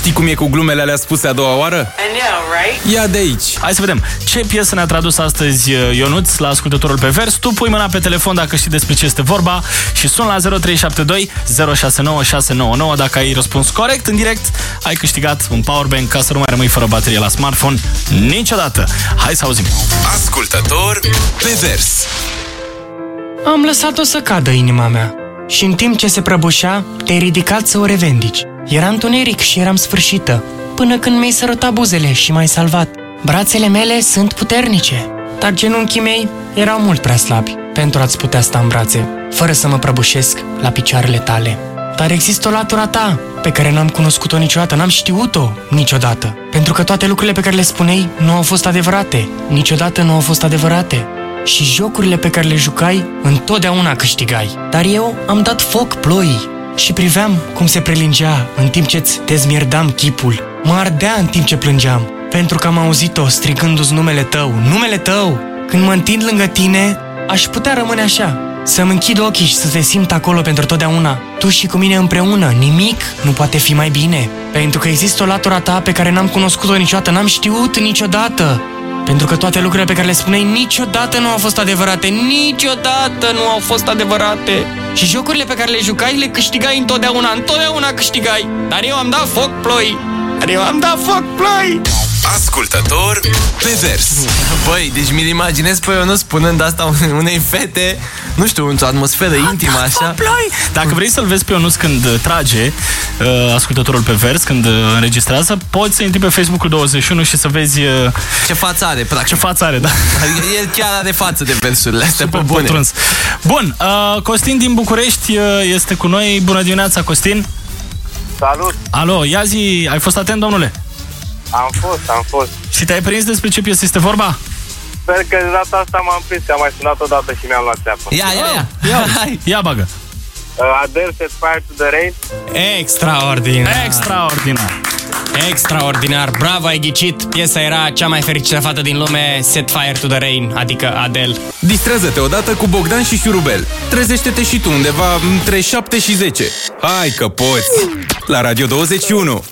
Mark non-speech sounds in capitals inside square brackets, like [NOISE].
Știi cum e cu glumele alea spuse a doua oară? I know, right? Ia de aici! Hai să vedem. Ce piesă ne-a tradus astăzi uh, Ionuț la ascultătorul pe vers? Tu pui mâna pe telefon dacă știi despre ce este vorba și sun la 0372 069699. Dacă ai răspuns corect în direct, ai câștigat un powerbank ca să nu mai rămâi fără baterie la smartphone niciodată. Hai să auzim. Ascultător pe vers. Am lăsat-o să cadă inima mea. Și în timp ce se prăbușea, te-ai ridicat să o revendici. Era întuneric și eram sfârșită, până când mi-ai sărutat buzele și m-ai salvat. Brațele mele sunt puternice, dar genunchii mei erau mult prea slabi pentru a-ți putea sta în brațe, fără să mă prăbușesc la picioarele tale. Dar există o latura ta, pe care n-am cunoscut-o niciodată, n-am știut-o niciodată. Pentru că toate lucrurile pe care le spuneai nu au fost adevărate, niciodată nu au fost adevărate. Și jocurile pe care le jucai, întotdeauna câștigai. Dar eu am dat foc ploii și priveam cum se prelingea în timp ce-ți dezmierdam chipul. Mă ardea în timp ce plângeam, pentru că am auzit-o strigându-ți numele tău, numele tău! Când mă întind lângă tine, aș putea rămâne așa, să-mi închid ochii și să te simt acolo pentru totdeauna. Tu și cu mine împreună, nimic nu poate fi mai bine. Pentru că există o latura ta pe care n-am cunoscut-o niciodată, n-am știut niciodată. Pentru că toate lucrurile pe care le spuneai niciodată nu au fost adevărate, niciodată nu au fost adevărate. Și jocurile pe care le jucai le câștigai întotdeauna, întotdeauna câștigai. Dar eu am dat foc ploi, dar eu am dat foc ploi. Ascultător pe vers. Băi, deci mi-l imaginez pe Ionut spunând asta unei fete, nu știu, într-o atmosferă intimă așa. Dacă vrei să-l vezi pe Ionuț când uh, trage uh, ascultătorul pe vers, când uh, înregistrează, poți să intri pe Facebook-ul 21 și să vezi uh, Ce față are, practic. ce față are, da? Adică el chiar are față de versurile astea, pe Super bune. pătruns. Bun, uh, Costin din București uh, este cu noi. Bună dimineața, Costin. Salut! Alo, ia zi, ai fost atent, domnule? Am fost, am fost. Și te-ai prins despre ce piesă este vorba? Sper că de data asta m-am prins, că am mai sunat odată și mi-am luat țeapă. Ia, ia, ia. Ia, [LAUGHS] Hai. ia bagă. Uh, Adele set fire to the rain. Extraordinar! Extraordinar. Extraordinar! Bravo, ai ghicit! Piesa era cea mai fericită fată din lume, Set Fire to the Rain, adică Adele. Distrează-te odată cu Bogdan și Șurubel. Trezește-te și tu undeva între 7 și 10. Hai că poți! La Radio 21.